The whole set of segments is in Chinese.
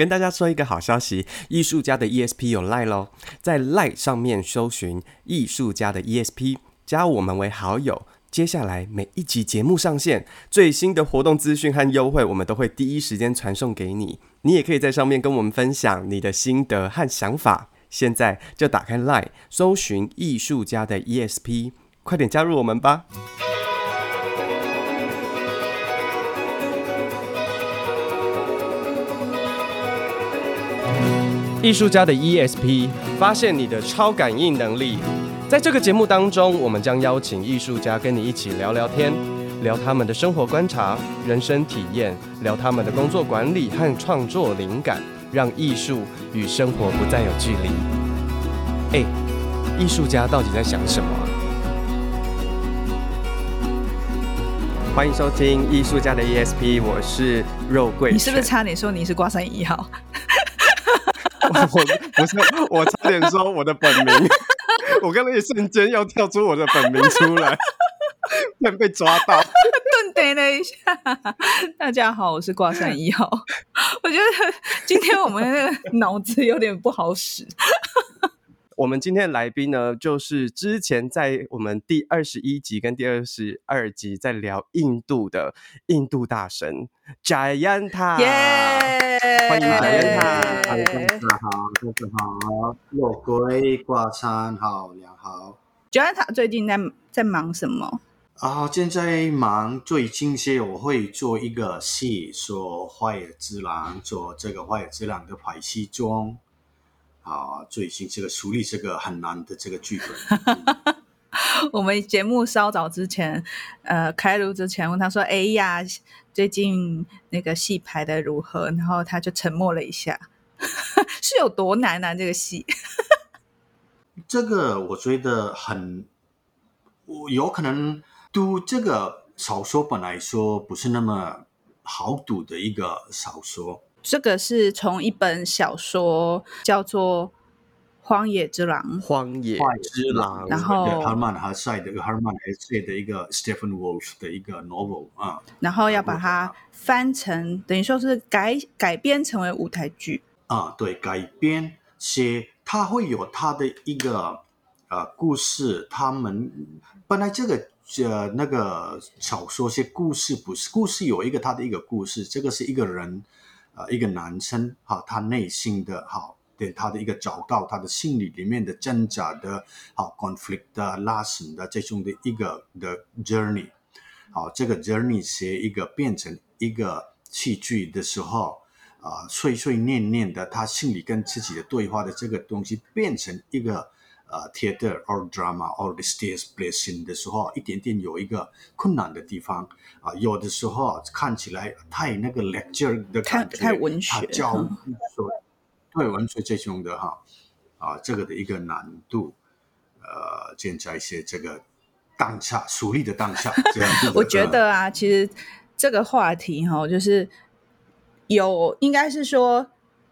跟大家说一个好消息，艺术家的 ESP 有 Line 咯，在 Line 上面搜寻艺术家的 ESP，加我们为好友。接下来每一集节目上线，最新的活动资讯和优惠，我们都会第一时间传送给你。你也可以在上面跟我们分享你的心得和想法。现在就打开 Line，搜寻艺术家的 ESP，快点加入我们吧！艺术家的 ESP，发现你的超感应能力。在这个节目当中，我们将邀请艺术家跟你一起聊聊天，聊他们的生活观察、人生体验，聊他们的工作管理和创作灵感，让艺术与生活不再有距离。哎，艺术家到底在想什么？欢迎收听艺术家的 ESP，我是肉桂。你是不是差点说你是挂山一号？我不是，我差点说我的本名。我刚才一瞬间要跳出我的本名出来，但被抓到，顿呆了一下。大家好，我是挂山一号。我觉得今天我们的脑子有点不好使。我们今天的来宾呢，就是之前在我们第二十一集跟第二十二集在聊印度的印度大神 Jayantha。欢迎 Jayantha。大家好，大家好，肉桂挂餐好，你好。Jayantha 最近在在忙什么？啊，现在忙最近些，我会做一个戏，说花野之狼，做这个花野之狼的排戏中。啊，最近这个处理这个很难的这个剧本。我们节目稍早之前，呃，开录之前问他说：“哎呀，最近那个戏排的如何？”然后他就沉默了一下，是有多难啊？这个戏？这个我觉得很，我有可能读这个小说本来说不是那么好读的一个小说。这个是从一本小说叫做《荒野之狼》，荒野之狼，然后哈曼哈塞的一个哈曼哈塞的一个 Stephen Wolf 的一个 novel 啊，然后要把它翻成，等于说是改改编成为舞台剧。啊，对，改编写，它会有它的一个呃故事，他们本来这个呃那个小说些故事不是故事，有一个他的一个故事，这个是一个人。啊，一个男生哈，他内心的哈，对他的一个找到他的心理里面的挣扎的，好 conflict 的拉伸的这种的一个的 journey，好，这个 journey 写一个变成一个戏剧的时候啊，碎碎念念的他心里跟自己的对话的这个东西变成一个。呃，theater or drama or the stage blessing 的时候，一点点有一个困难的地方啊、呃，有的时候看起来太那个 lecture 的感觉，太文学，教说对文学这种的哈啊，这个的一个难度，呃，现在一些这个当下熟立的当下这样。我觉得啊，其实这个话题哈，就是有应该是说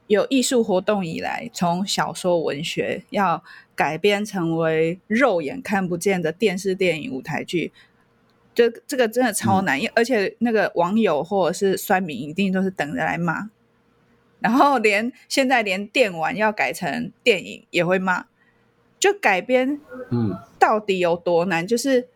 有艺术活动以来，从小说文学要。改编成为肉眼看不见的电视、电影、舞台剧，这这个真的超难，而且那个网友或者是酸民一定都是等着来骂，然后连现在连电玩要改成电影也会骂，就改编，嗯，到底有多难？就是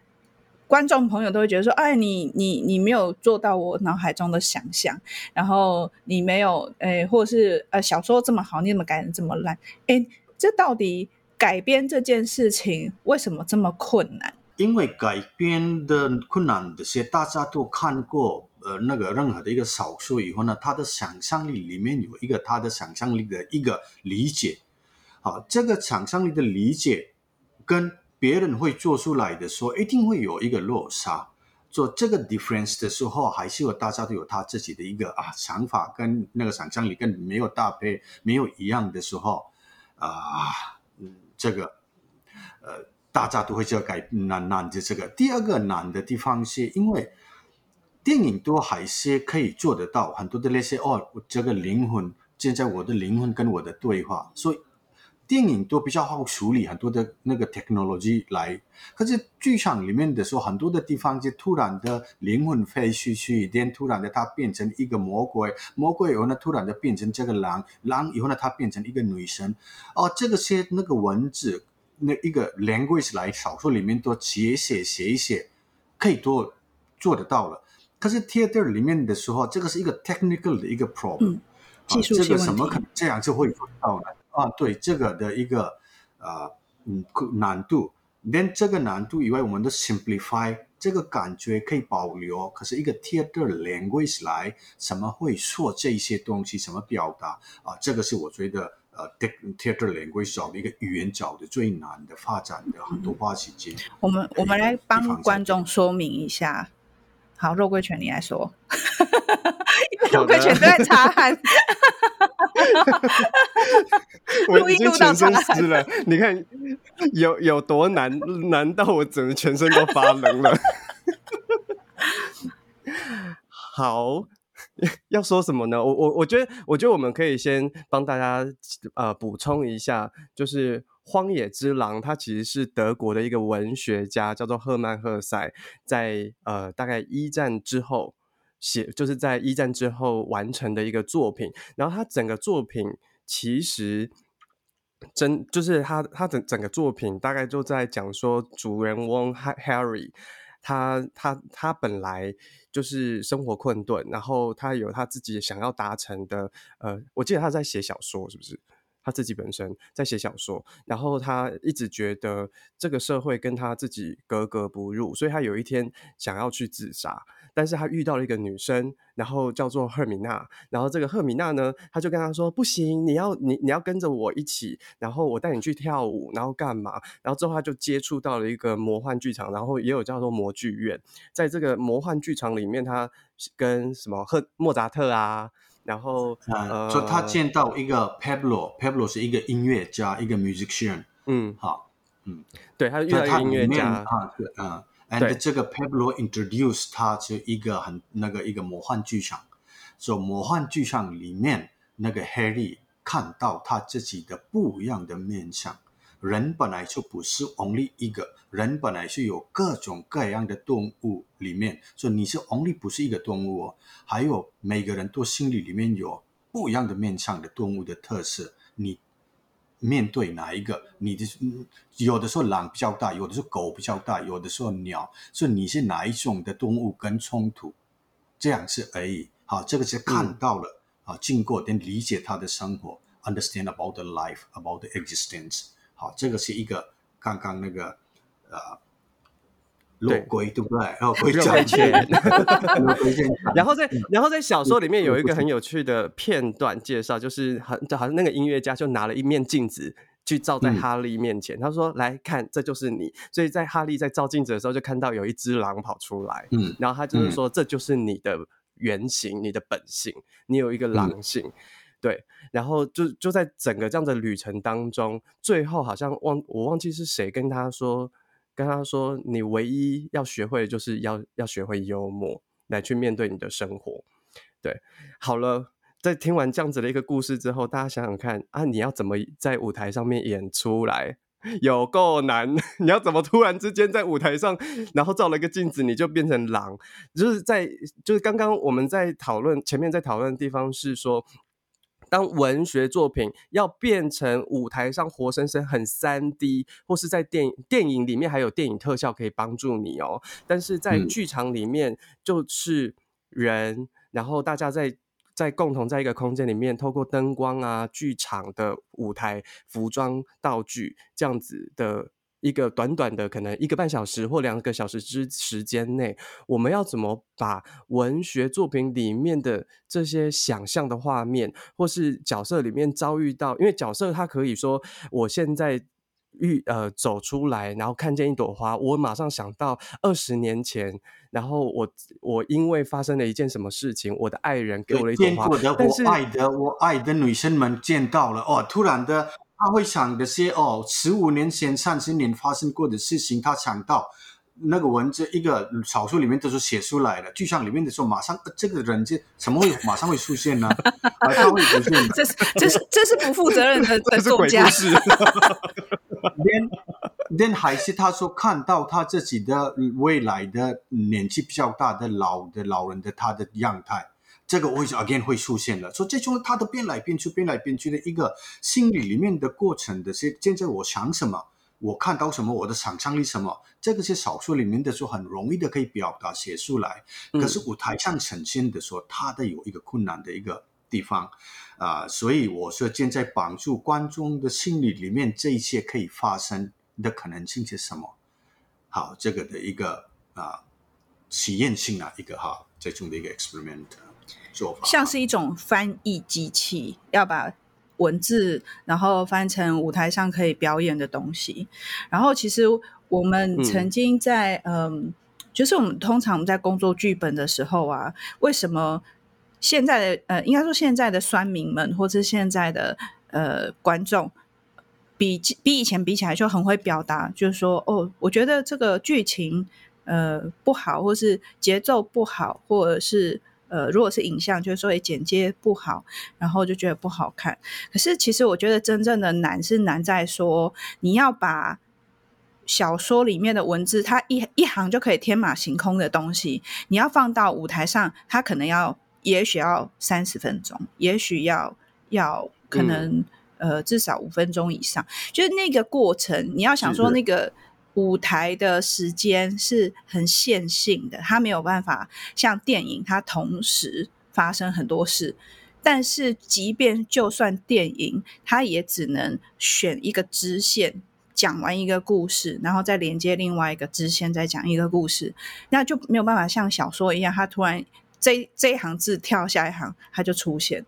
观众朋友都会觉得说，哎，你你你没有做到我脑海中的想象，然后你没有，哎，或者是呃小说这么好，你怎么改成这么烂？哎，这到底？改编这件事情为什么这么困难？因为改编的困难这些大家都看过，呃，那个任何的一个小说以后呢，他的想象力里面有一个他的想象力的一个理解，好，这个想象力的理解跟别人会做出来的时候，一定会有一个落差。做这个 difference 的时候，还是有大家都有他自己的一个啊想法，跟那个想象力跟没有搭配、没有一样的时候，啊。这个，呃，大家都会这改难难的这个。第二个难的地方是因为电影都还是可以做得到很多的那些哦，这个灵魂现在我的灵魂跟我的对话，所以电影都比较好处理很多的那个 technology 来，可是剧场里面的时候，很多的地方就突然的灵魂飞出去，连突然的它变成一个魔鬼，魔鬼以后呢，突然的变成这个狼，狼以后呢，它变成一个女神，哦，这个些那个文字，那一个 language 来小说里面都写写写一写，可以多做得到了。可是 theater 里面的时候，这个是一个 technical 的一个 problem。嗯技术性问题，这个什么可能这样就会做到呢？啊，对，这个的一个呃嗯难度，连这个难度以外，我们的 simplify 这个感觉可以保留。可是一个 theater language 来，什么会说这些东西，什么表达啊？这个是我觉得呃 theater language 找的一个语言找的最难的发展的很多花时间。我们我们来帮观众说明一下。好，肉桂犬你来说。肉桂犬都在擦汗，我已经全身湿了。你看有有多难？难到我整个全身都发冷了？好，要说什么呢？我我我觉得，我觉得我们可以先帮大家呃补充一下，就是《荒野之狼》它其实是德国的一个文学家，叫做赫曼·赫塞，在呃大概一战之后。写就是在一战之后完成的一个作品，然后他整个作品其实真就是他他的整个作品大概就在讲说主人翁 Harry，他他他本来就是生活困顿，然后他有他自己想要达成的，呃，我记得他在写小说，是不是？他自己本身在写小说，然后他一直觉得这个社会跟他自己格格不入，所以他有一天想要去自杀。但是他遇到了一个女生，然后叫做赫米娜，然后这个赫米娜呢，他就跟他说：“不行，你要你你要跟着我一起，然后我带你去跳舞，然后干嘛？”然后之后他就接触到了一个魔幻剧场，然后也有叫做魔剧院。在这个魔幻剧场里面，他跟什么赫莫扎特啊，然后呃，说他见到一个 Pablo，Pablo 是一个音乐家，一个 musician，嗯，好，嗯，对，他遇到一个音乐家啊，对，嗯。And 这个 Pablo introduce 他是一个很那个一个魔幻剧场，所以魔幻剧场里面那个 Harry 看到他自己的不一样的面相。人本来就不是 only 一个人，本来是有各种各样的动物里面，所以你是 only 不是一个动物哦，还有每个人都心里里面有不一样的面相的动物的特色，你。面对哪一个？你的有的时候狼比较大，有的时候狗比较大，有的时候鸟，所以你是哪一种的动物跟冲突？这样是而已。好，这个是看到了啊，经过跟理解他的生活，understand about the life, about the existence。好，这个是一个刚刚那个呃。肉桂对不对？肉桂犬，然后在然后在小说里面有一个很有趣的片段介绍，就是很好像那个音乐家就拿了一面镜子去照在哈利面前，他说：“来看，这就是你。”所以在哈利在照镜子的时候，就看到有一只狼跑出来。嗯，然后他就是说：“这就是你的原型，你的本性，你有一个狼性。”对，然后就就在整个这样的旅程当中，最后好像忘我忘记是谁跟他说。跟他说：“你唯一要学会的就是要要学会幽默，来去面对你的生活。”对，好了，在听完这样子的一个故事之后，大家想想看啊，你要怎么在舞台上面演出来？有够难！你要怎么突然之间在舞台上，然后照了一个镜子，你就变成狼？就是在就是刚刚我们在讨论前面在讨论的地方是说。当文学作品要变成舞台上活生生很三 D，或是在电影电影里面还有电影特效可以帮助你哦，但是在剧场里面就是人，嗯、然后大家在在共同在一个空间里面，透过灯光啊、剧场的舞台、服装、道具这样子的。一个短短的可能一个半小时或两个小时之时间内，我们要怎么把文学作品里面的这些想象的画面，或是角色里面遭遇到，因为角色他可以说，我现在遇呃走出来，然后看见一朵花，我马上想到二十年前，然后我我因为发生了一件什么事情，我的爱人给我了一朵花，但是我爱的我爱的女生们见到了哦，突然的。他会想的些哦，十五年前、三十年发生过的事情，他想到那个文字一个小说里面都是写出来的，剧场里面的时候马上、呃、这个人就怎么会马上会出现呢？啊，他会出现的。这是这是这是不负责任的 的作家。连连还是他说看到他自己的未来的年纪比较大的老的老人的他的样态。这个会 again 会出现了，所以这种它的变来变去、变来变去的一个心理里面的过程的，是现在我想什么，我看到什么，我的想象力什么，这个是小说里面的时候很容易的可以表达写出来，可是舞台上呈现的时候，它的有一个困难的一个地方啊、呃，所以我说现在帮助观众的心理里面这一切可以发生的可能性是什么？好，这个的一个啊实验性啊一个哈这种的一个 experiment。像是一种翻译机器，要把文字然后翻成舞台上可以表演的东西。然后，其实我们曾经在嗯、呃，就是我们通常在工作剧本的时候啊，为什么现在的呃，应该说现在的酸民们，或是现在的呃观众，比比以前比起来就很会表达，就是说哦，我觉得这个剧情呃不好，或是节奏不好，或者是。呃，如果是影像，就是说剪接不好，然后就觉得不好看。可是其实我觉得真正的难是难在说，你要把小说里面的文字，它一一行就可以天马行空的东西，你要放到舞台上，它可能要，也许要三十分钟，也许要要可能、嗯、呃至少五分钟以上，就是那个过程，你要想说那个。舞台的时间是很线性的，它没有办法像电影，它同时发生很多事。但是，即便就算电影，它也只能选一个支线讲完一个故事，然后再连接另外一个支线再讲一个故事，那就没有办法像小说一样，它突然这这一行字跳下一行，它就出现。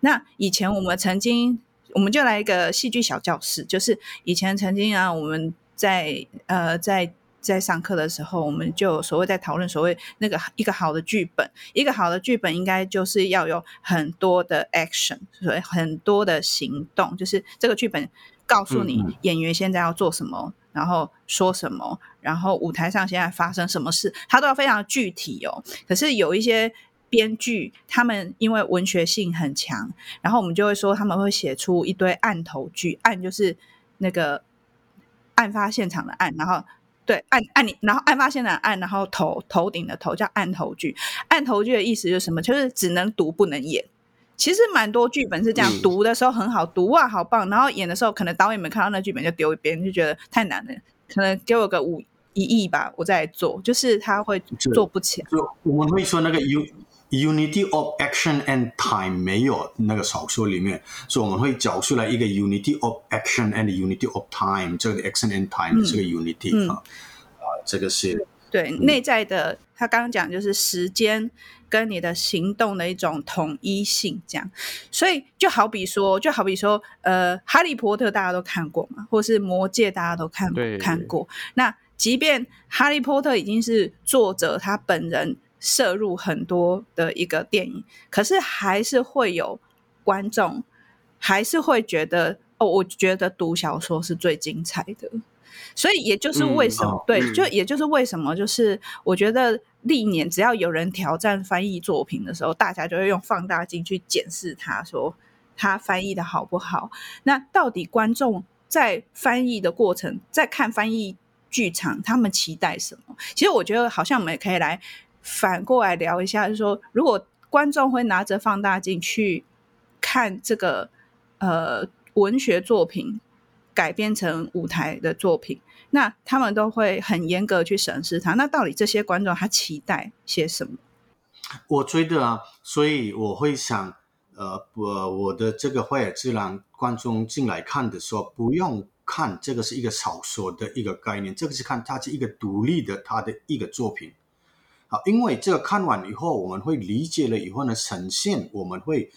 那以前我们曾经，我们就来一个戏剧小教室，就是以前曾经啊，我们。在呃，在在上课的时候，我们就所谓在讨论所谓那个一个好的剧本，一个好的剧本应该就是要有很多的 action，所以很多的行动，就是这个剧本告诉你演员现在要做什么，嗯嗯，然后说什么，然后舞台上现在发生什么事，它都要非常具体哦。可是有一些编剧，他们因为文学性很强，然后我们就会说他们会写出一堆案头剧，案就是那个。案发现场的案，然后对案案你，然后案发现场的案，然后头头顶的头叫案头剧。案头剧的意思就是什么？就是只能读不能演。其实蛮多剧本是这样，读的时候很好读啊，好棒。然后演的时候，可能导演没看到那剧本就丢一边，就觉得太难了。可能给我个五一亿吧，我再来做。就是他会做不起来。就我们会说那个 U。Unity of action and time 没有那个小说里面，所以我们会找出来一个 Unity of action and Unity of time，这个 action and time 这个 Unity、嗯、啊，啊，这个是对、嗯、内在的。他刚刚讲就是时间跟你的行动的一种统一性，这样。所以就好比说，就好比说，呃，哈利波特大家都看过嘛，或是魔戒大家都看看过。那即便哈利波特已经是作者他本人。摄入很多的一个电影，可是还是会有观众，还是会觉得哦，我觉得读小说是最精彩的。所以也就是为什么，嗯、对，就也就是为什么，就是我觉得历年只要有人挑战翻译作品的时候，大家就会用放大镜去检视他，说他翻译的好不好。那到底观众在翻译的过程，在看翻译剧场，他们期待什么？其实我觉得，好像我们也可以来。反过来聊一下，就是说，如果观众会拿着放大镜去看这个呃文学作品改编成舞台的作品，那他们都会很严格去审视它。那到底这些观众他期待些什么？我觉得啊，所以我会想，呃，我我的这个《坏野之狼》观众进来看的时候，不用看这个是一个小说的一个概念，这个是看它是一个独立的它的一个作品。好因为这个看完以后，我们会理解了以后呢，呈现我们会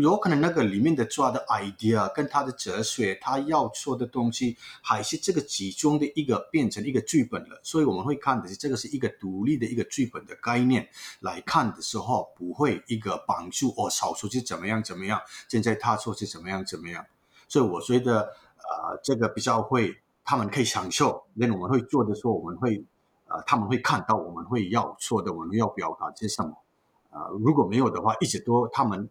有可能那个里面的抓的 idea 跟他的哲学，他要说的东西，还是这个其中的一个变成一个剧本了。所以我们会看的是这个是一个独立的一个剧本的概念来看的时候，不会一个绑住哦，小说是怎么样怎么样，现在他说是怎么样怎么样。所以我觉得，呃，这个比较会他们可以享受，那我们会做的时候，我们会。呃，他们会看到我们会要说的，我们要表达些什么。啊，如果没有的话，一直都他们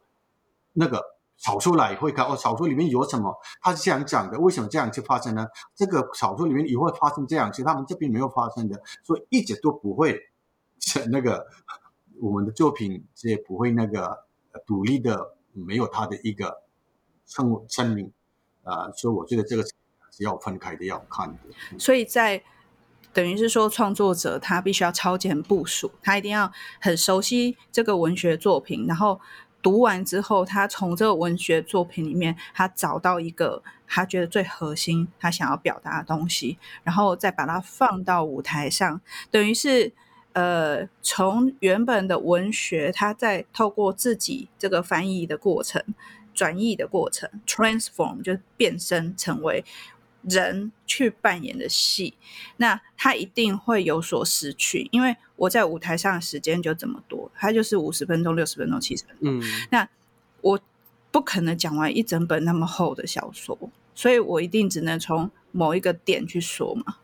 那个小说来会看哦，小说里面有什么，他是这样讲的，为什么这样去发生呢？这个小说里面也会发生这样，其实他们这边没有发生的，所以一直都不会那个我们的作品也不会那个独立的，没有他的一个生声明啊，所以我觉得这个是要分开的，要看的。所以在。等于是说，创作者他必须要超前部署，他一定要很熟悉这个文学作品，然后读完之后，他从这个文学作品里面，他找到一个他觉得最核心、他想要表达的东西，然后再把它放到舞台上。等于是，呃，从原本的文学，他再透过自己这个翻译的过程、转译的过程，transform 就变身成为。人去扮演的戏，那他一定会有所失去，因为我在舞台上的时间就这么多，他就是五十分钟、六十分钟、七十分钟。嗯，那我不可能讲完一整本那么厚的小说，所以我一定只能从某一个点去说嘛。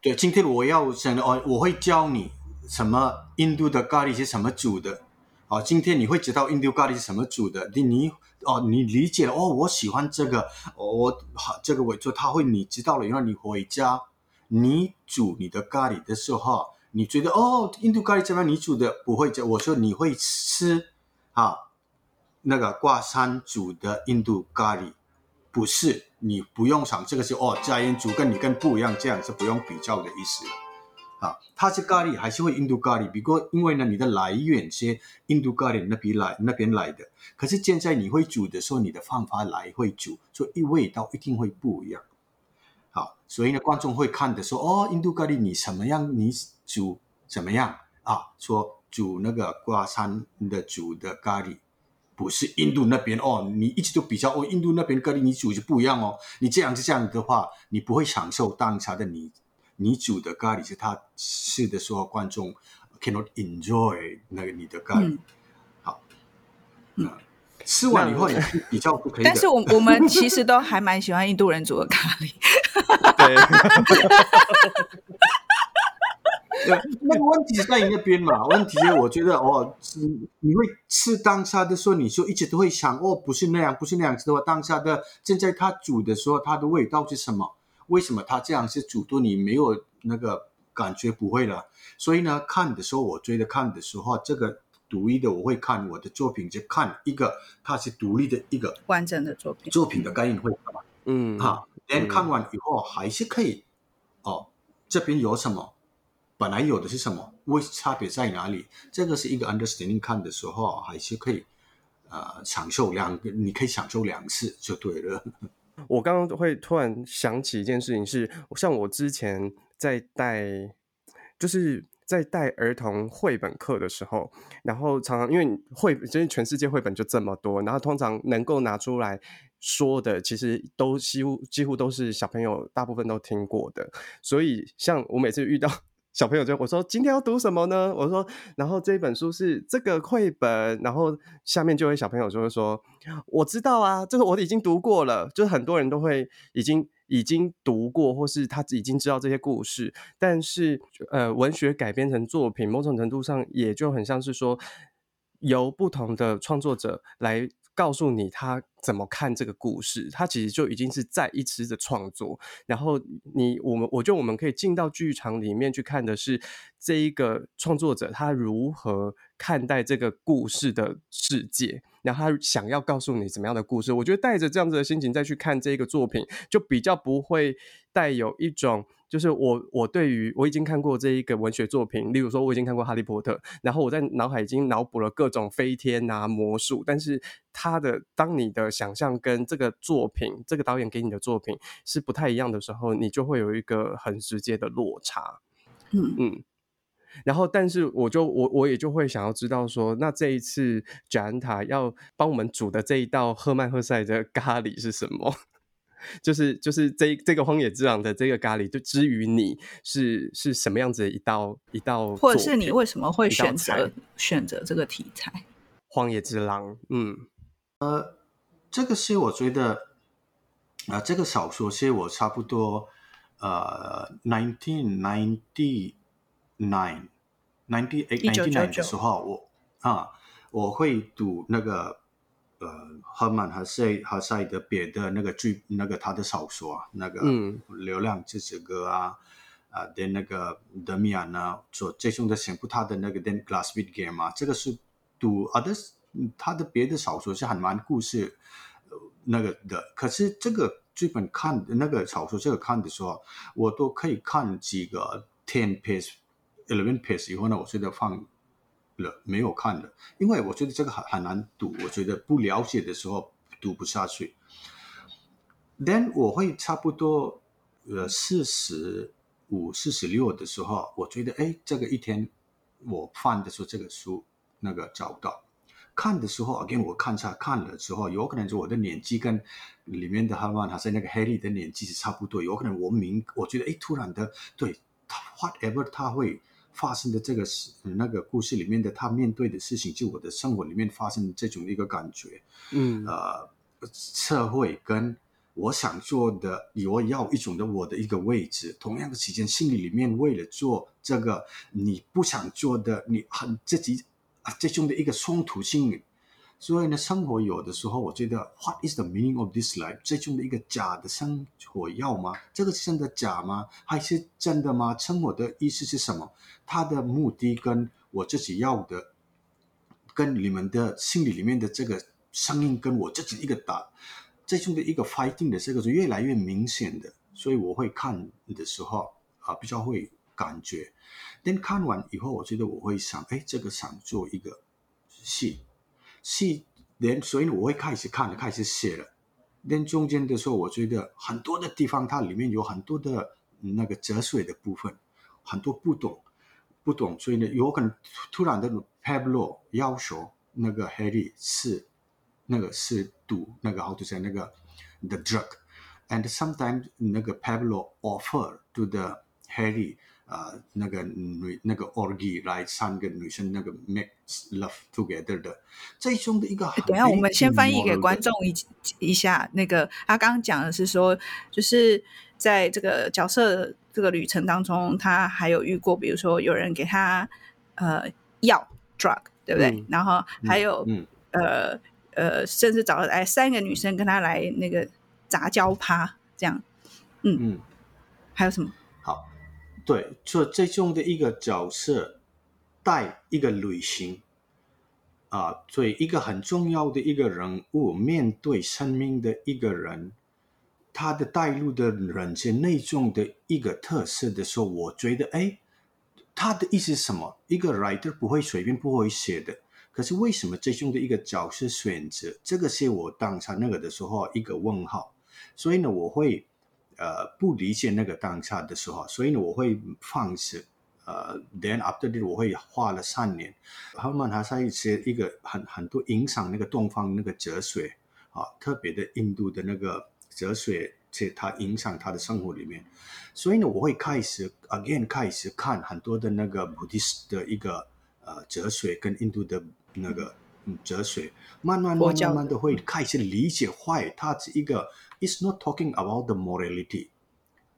对，今天我要讲哦，我会教你什么印度的咖喱是什么煮的。哦，今天你会知道印度咖喱是什么煮的，你你哦，你理解了哦，我喜欢这个，我好这个我就他会你知道了，然后你回家你煮你的咖喱的时候，你觉得哦，印度咖喱怎么样？你煮的不会这，我说你会吃啊，那个挂山煮的印度咖喱，不是，你不用想这个是哦，家人煮跟你跟不一样，这样是不用比较的意思。啊，它是咖喱，还是会印度咖喱？不过因为呢，你的来源是印度咖喱那边来那边来的。可是现在你会煮的时候，你的方法来会煮，所以味道一定会不一样。好，所以呢，观众会看的说，哦，印度咖喱你什么样？你煮怎么样啊？说煮那个瓜山的煮的咖喱，不是印度那边哦。你一直都比较哦，印度那边咖喱你煮就不一样哦。你这样子这样的话，你不会享受当下的你。你煮的咖喱是他吃的时候，观众 cannot enjoy 那个你的咖喱。嗯、好，嗯，吃完以后也是比较不可以。但是我我们其实都还蛮喜欢印度人煮的咖喱。对，那个问题在你那边嘛？问题是我觉得哦，你你会吃当下的时候，你就一直都会想哦，不是那样，不是那样子的话，当下的现在他煮的时候，它的味道是什么？为什么他这样是主动？你没有那个感觉不会了。所以呢，看的时候我觉得看的时候，这个独立的我会看我的作品，就看一个它是独立的一个完整的作品，作品的概念会？嗯，哈，连看完以后还是可以哦，这边有什么？本来有的是什么？为差别在哪里？这个是一个 understanding，看的时候还是可以呃享受两个，你可以享受两次就对了。我刚刚会突然想起一件事情是，是像我之前在带，就是在带儿童绘本课的时候，然后常常因为绘，就是全世界绘本就这么多，然后通常能够拿出来说的，其实都几乎几乎都是小朋友大部分都听过的，所以像我每次遇到。小朋友就我说今天要读什么呢？我说，然后这一本书是这个绘本，然后下面就会小朋友就会说，我知道啊，这个我已经读过了。就是很多人都会已经已经读过，或是他已经知道这些故事。但是呃，文学改编成作品，某种程度上也就很像是说，由不同的创作者来。告诉你他怎么看这个故事，他其实就已经是在一次的创作。然后你我们，我觉得我们可以进到剧场里面去看的是这一个创作者他如何看待这个故事的世界，然后他想要告诉你怎么样的故事。我觉得带着这样子的心情再去看这个作品，就比较不会带有一种。就是我，我对于我已经看过这一个文学作品，例如说我已经看过《哈利波特》，然后我在脑海已经脑补了各种飞天啊、魔术，但是他的当你的想象跟这个作品，这个导演给你的作品是不太一样的时候，你就会有一个很直接的落差。嗯嗯，然后但是我就我我也就会想要知道说，那这一次贾安塔要帮我们煮的这一道赫曼赫塞的咖喱是什么？就是就是这这个荒野之狼的这个咖喱，就之于你是是什么样子的一道一道，或者是你为什么会选择选择这个题材？荒野之狼，嗯，呃，这个是我觉得啊、呃，这个小说是我差不多呃，nineteen ninety nine ninety eight ninety nine 的时候，我啊，我会读那个呃赫曼·哈塞哈塞的别的那个剧，那个他的小说啊，那个《流浪之子歌》啊，啊、嗯，的、呃、那个德米安呢，所最终的全部他的那个《Then Glassbead Game》啊，这个是读啊的，他的别的小说是很蛮故事那个的，可是这个剧本看那个小说这个看的时候，我都可以看几个 ten page。Eleven pages 以后呢，我觉得放了没有看的，因为我觉得这个很很难读，我觉得不了解的时候读不下去。Then 我会差不多呃四十五、四十六的时候，我觉得哎，这个一天我翻的时候这个书那个找不到，看的时候 again 我看下看了之后，有可能是我的年纪跟里面的哈曼还是那个 Harry 的年纪是差不多，有可能我明我觉得哎突然的对 whatever 他会。发生的这个事，那个故事里面的他面对的事情，就我的生活里面发生的这种一个感觉，嗯，呃，社会跟我想做的，我要一种的我的一个位置，同样的时间，心里里面为了做这个你不想做的，你很自己啊这种的一个冲突性。所以呢，生活有的时候，我觉得，What is the meaning of this life？最终的一个假的生活要吗？这个是真的假吗？还是真的吗？生活的意思是什么？它的目的跟我自己要的，跟你们的心里里面的这个声音，跟我自己一个打，最终的一个 fighting 的这个是越来越明显的。所以我会看的时候啊，比较会感觉。但看完以后，我觉得我会想，哎，这个想做一个戏。是连，所以我会开始看了，开始写了。连中间的时候，我觉得很多的地方，它里面有很多的那个哲学的部分，很多不懂，不懂。所以呢，有可能突然的 Pablo 要求那个 Harry 是那个是赌那个 how to say 那个 the drug，and sometimes 那个 Pablo offer to the Harry。啊、呃，那个女那个 orgy 来三个女生那个 make love together 的这种的一个。等一下，我们先翻译给观众一一下。那个他刚刚讲的是说，就是在这个角色这个旅程当中，他还有遇过，比如说有人给他呃药 drug，对不对？嗯、然后还有、嗯、呃呃，甚至找来三个女生跟他来那个杂交趴这样。嗯嗯，还有什么？对，做这种的一个角色，带一个旅行，啊，所以一个很重要的一个人物，面对生命的一个人，他的带入的人生内中的一个特色的时候，我觉得，哎，他的意思是什么？一个 writer 不会随便不会写的，可是为什么这种的一个角色选择，这个是我当下那个的时候一个问号，所以呢，我会。呃，不理解那个当下的时候，所以呢，我会放弃。呃，then after that，我会花了三年。后面还是一些一个很很多影响那个东方那个哲学啊，特别的印度的那个哲学，且它影响他的生活里面。所以呢，我会开始 again 开始看很多的那个 Buddhist 的一个呃哲学跟印度的那个哲学，慢慢慢慢慢的会开始理解坏，它是一个。It's not talking about the morality.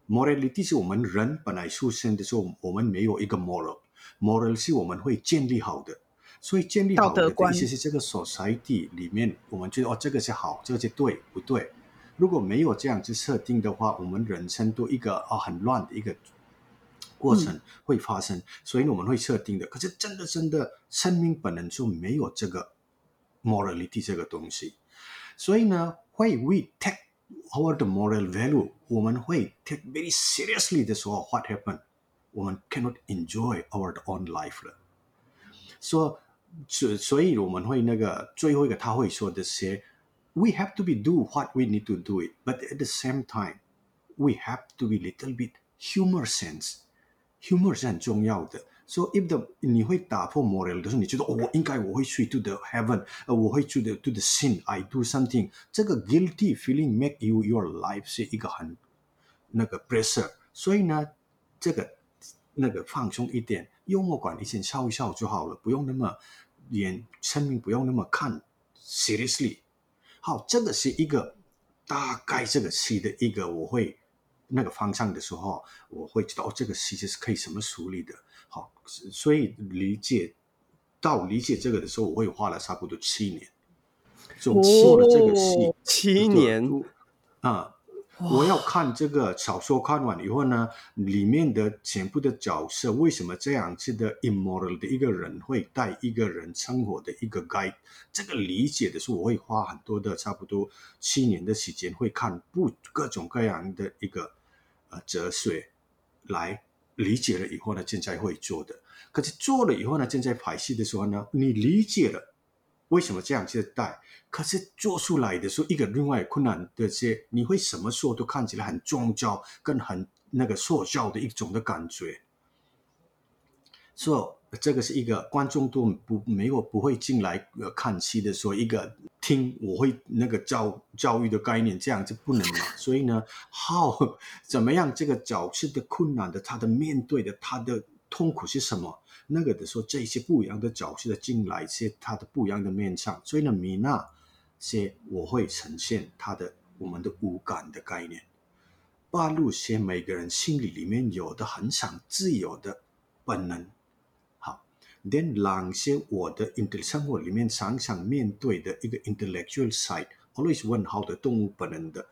Morality 是我们人本来出生的时候，我们没有一个 moral。moral 是我们会建立好的，所以建立好的意思是这个 society 里面，我们觉得哦，这个是好，这个是对，不对？如果没有这样子设定的话，我们人生都一个啊、哦、很乱的一个过程会发生，嗯、所以我们会设定的。可是真的真的，生命本能就没有这个 morality 这个东西，所以呢，会 we take Our the moral value，我们会 take very seriously 的时候，what happened？我们 cannot enjoy our own life 了。所所所以我们会那个最后一个他会说的是，we have to be do what we need to do it，but at the same time，we have to be little bit humor sense，humor 是很重要的。 So if the 你会打破 moral 的时候，你觉得、哦、我应该我会去 to the heaven，呃，我会 to the to the sin，I do something，这个 guilty feeling make you your life 是一个很那个 pressure。所以呢，这个那个放松一点，幽默感一些，笑一笑就好了，不用那么演生命，不用那么看 seriously。好，这个是一个大概这个戏的一个我会那个方向的时候，我会知道哦，这个戏是可以什么处理的。好，所以理解到理解这个的时候，我会花了差不多七年，总做了这个戏、哦、七年啊。我要看这个小说，看完以后呢，里面的全部的角色为什么这样子的 immoral 的一个人会带一个人生活的一个 guide，这个理解的时候，我会花很多的差不多七年的时间，会看不各种各样的一个呃哲学来理解了以后呢，现在会做的。可是做了以后呢，正在排戏的时候呢，你理解了为什么这样去带。可是做出来的时候，一个另外困难的些，你会什么时候都看起来很宗教，跟很那个说教的一种的感觉。所以这个是一个观众都不没有不会进来呃看戏的说，一个听我会那个教教育的概念，这样就不能嘛。所以呢，，how 怎么样这个角色的困难的，他的面对的他的痛苦是什么？那个的时候，这些不一样的角色的进来，些他的不一样的面相。所以呢，米娜。些我会呈现他的我们的五感的概念，八路些每个人心里里面有的很想自由的本能。，then 让些我的 intel 生活里面常常面对的一个 intellectual side，always 问号的动物本能的，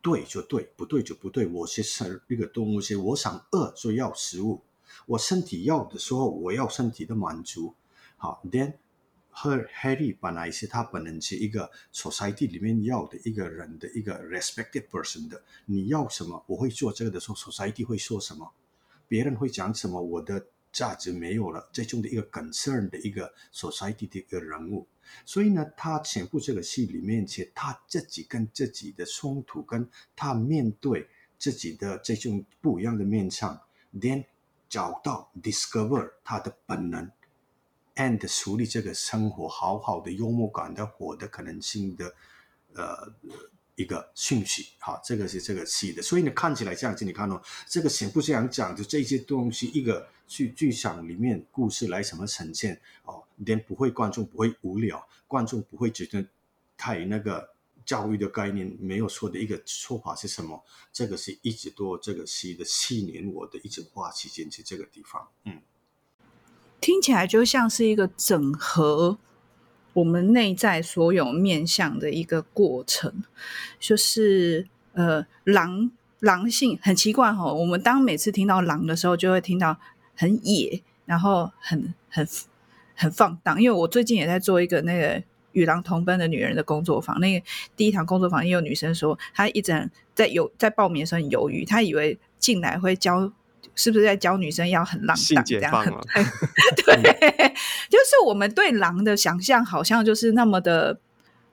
对就对，不对就不对。我是生一个动物是，我想饿所以要食物，我身体要的时候我要身体的满足。好，then。和 Harry 本来是他本人是一个 society 里面要的一个人的一个 respected person 的，你要什么，我会做这个的时候，society 会说什么，别人会讲什么，我的价值没有了，这种的一个 concern 的一个所涉及的一个人物，所以呢，他全部这个戏里面，且他自己跟自己的冲突，跟他面对自己的这种不一样的面相，then 找到 discover 他的本能。and 处理这个生活好好的幽默感的活的可能性的呃一个讯息，好，这个是这个戏的，所以你看起来这样子，你看哦，这个先不这样讲，就这些东西一个剧剧场里面故事来怎么呈现哦，连不会观众不会无聊，观众不会觉得太那个教育的概念没有说的一个说法是什么？这个是一直多这个戏的七年，我的一直花期间在这个地方，嗯。听起来就像是一个整合我们内在所有面向的一个过程，就是呃，狼狼性很奇怪哈、哦。我们当每次听到狼的时候，就会听到很野，然后很很很放荡。因为我最近也在做一个那个与狼同奔的女人的工作坊，那个第一堂工作坊也有女生说，她一直在犹在报名的时候很犹豫，她以为进来会教。是不是在教女生要很浪荡这样？对，就是我们对狼的想象好像就是那么的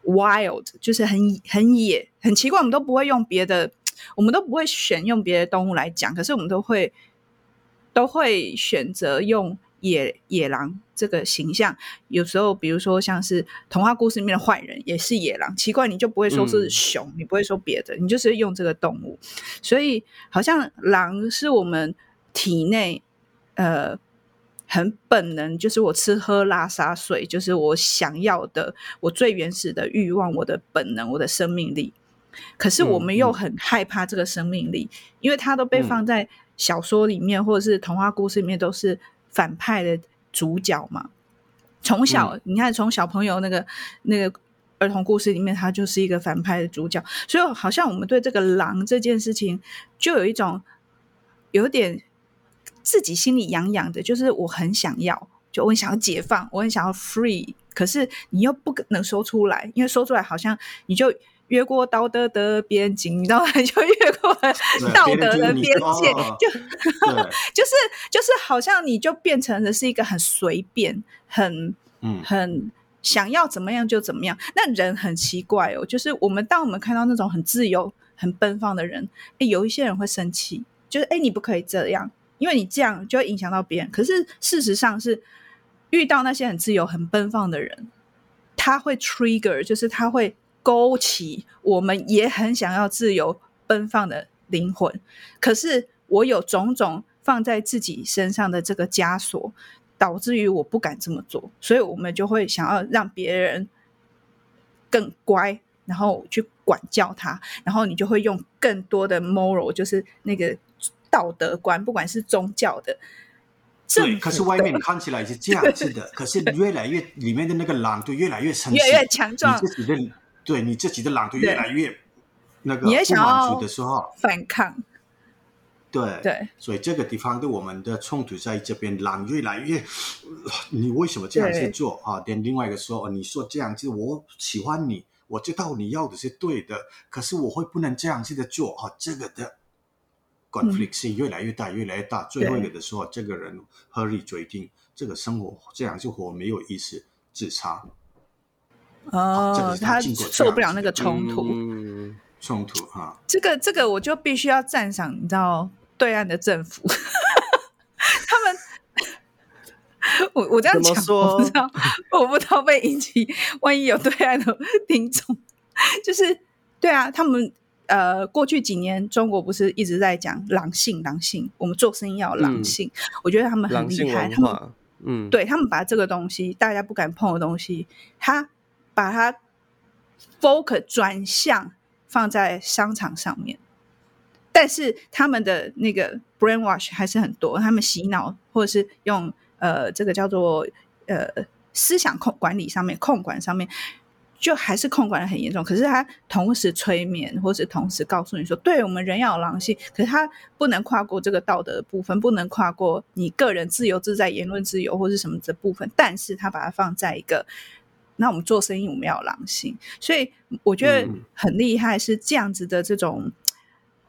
wild，就是很很野，很奇怪。我们都不会用别的，我们都不会选用别的动物来讲，可是我们都会都会选择用野野狼这个形象。有时候，比如说像是童话故事里面的坏人也是野狼，奇怪，你就不会说是熊，嗯、你不会说别的，你就是用这个动物。所以，好像狼是我们。体内，呃，很本能，就是我吃喝拉撒睡，就是我想要的，我最原始的欲望，我的本能，我的生命力。可是我们又很害怕这个生命力，因为它都被放在小说里面，嗯、或者是童话故事里面，都是反派的主角嘛。从小，嗯、你看，从小朋友那个那个儿童故事里面，他就是一个反派的主角，所以好像我们对这个狼这件事情，就有一种有点。自己心里痒痒的，就是我很想要，就我很想要解放，我很想要 free，可是你又不能说出来，因为说出来好像你就越过道德的边境，你知道吗？就越过道德的边界，就 就是就是好像你就变成的是一个很随便、很嗯很想要怎么样就怎么样。那人很奇怪哦，就是我们当我们看到那种很自由、很奔放的人，诶，有一些人会生气，就是哎，你不可以这样。因为你这样就会影响到别人，可是事实上是遇到那些很自由、很奔放的人，他会 trigger，就是他会勾起我们也很想要自由奔放的灵魂。可是我有种种放在自己身上的这个枷锁，导致于我不敢这么做，所以我们就会想要让别人更乖，然后去管教他，然后你就会用更多的 moral，就是那个。道德观，不管是宗教的，对，可是外面看起来是这样子的，可是越来越里面的那个狼就越来越生气，越来越强壮。你自己的对你自己的狼就越来越那个不满足的时候反抗。对对，所以这个地方对我们的冲突在这边，狼越来越，你为什么这样去做啊？但另外一个说，你说这样子，我喜欢你，我知道你要的是对的，可是我会不能这样子的做啊？这个的 conflict 性越来越大，越来越大，最后一个的时候，这个人合理决定，这个生活这样就活没有意思，自杀。哦，他受不了那个冲突，冲突哈。这个这个我就必须要赞赏，你知道。对岸的政府，他们，我我这样讲，我不知道，我不知道被引起，万一有对岸的听众，就是对啊，他们呃，过去几年中国不是一直在讲狼性，狼性，我们做生意要狼性，嗯、我觉得他们很厉害，他们，嗯，对他们把这个东西大家不敢碰的东西，他把它 focus 转向放在商场上面。但是他们的那个 brainwash 还是很多，他们洗脑或者是用呃这个叫做呃思想控管理上面控管上面，就还是控管得很严重。可是他同时催眠，或是同时告诉你说，对我们人要有狼性，可是他不能跨过这个道德的部分，不能跨过你个人自由自在、言论自由或是什么的部分。但是他把它放在一个，那我们做生意我们要有狼性，所以我觉得很厉害，是这样子的这种。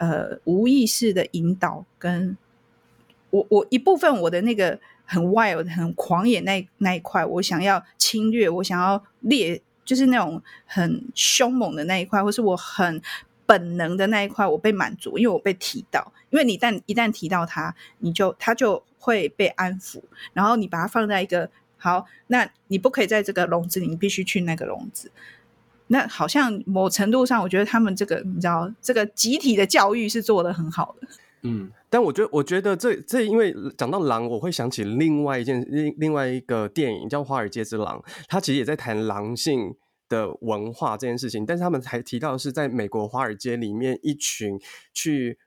呃，无意识的引导，跟我我一部分我的那个很 wild、很狂野那那一块，我想要侵略，我想要猎，就是那种很凶猛的那一块，或是我很本能的那一块，我被满足，因为我被提到，因为你一旦一旦提到它，你就它就会被安抚，然后你把它放在一个好，那你不可以在这个笼子里，你必须去那个笼子。那好像某程度上，我觉得他们这个，你知道，这个集体的教育是做得很好的。嗯，但我觉得，我觉得这这，因为讲到狼，我会想起另外一件另另外一个电影叫《华尔街之狼》，它其实也在谈狼性的文化这件事情。但是他们还提到是，在美国华尔街里面，一群去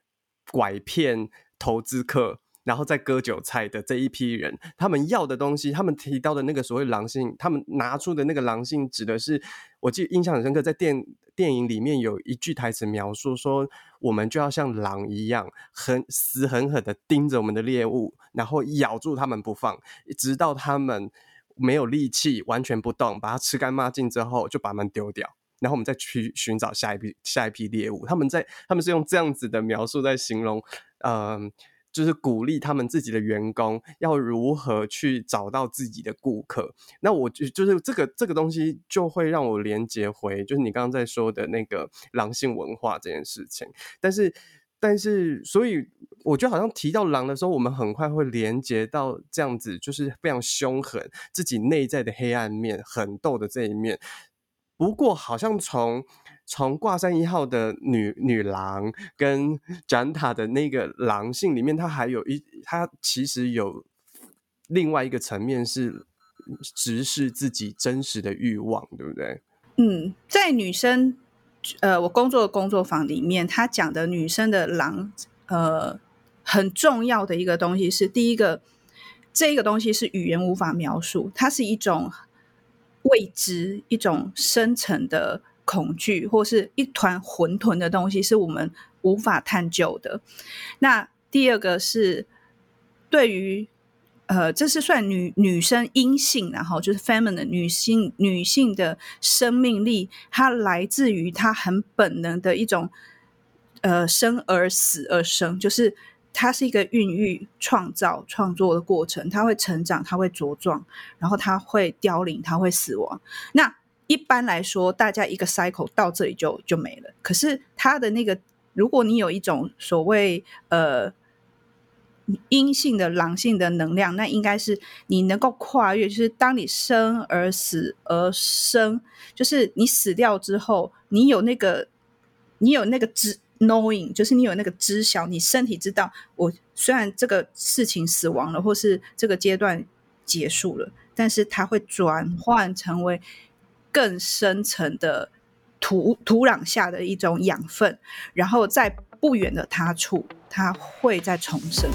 拐骗投资客。然后再割韭菜的这一批人，他们要的东西，他们提到的那个所谓狼性，他们拿出的那个狼性，指的是，我记得印象很深刻，在电电影里面有一句台词描述说，我们就要像狼一样，很死狠狠的盯着我们的猎物，然后咬住他们不放，直到他们没有力气，完全不动，把它吃干抹净之后，就把它们丢掉，然后我们再去寻找下一批下一批猎物。他们在他们是用这样子的描述在形容，嗯、就是鼓励他们自己的员工要如何去找到自己的顾客。那我就就是这个这个东西就会让我连接回，就是你刚刚在说的那个狼性文化这件事情。但是，但是，所以我觉得好像提到狼的时候，我们很快会连接到这样子，就是非常凶狠，自己内在的黑暗面、狠斗的这一面。不过，好像从从挂山一号的女女郎跟展塔的那个狼性里面，它还有一，它其实有另外一个层面是直视自己真实的欲望，对不对？嗯，在女生呃，我工作的工作坊里面，他讲的女生的狼，呃，很重要的一个东西是第一个，这个东西是语言无法描述，它是一种未知，一种深层的。恐惧或是一团混沌的东西，是我们无法探究的。那第二个是对于呃，这是算女女生阴性，然后就是 feminine 女性女性的生命力，它来自于她很本能的一种呃生而死而生，就是它是一个孕育、创造、创作的过程，它会成长，它会茁壮，然后它会凋零，它会死亡。那一般来说，大家一个 cycle 到这里就就没了。可是他的那个，如果你有一种所谓呃阴性的狼性的能量，那应该是你能够跨越，就是当你生而死而生，就是你死掉之后，你有那个你有那个知 knowing，就是你有那个知晓，你身体知道，我虽然这个事情死亡了，或是这个阶段结束了，但是它会转换成为。更深层的土土壤下的一种养分，然后在不远的他处，它会再重生。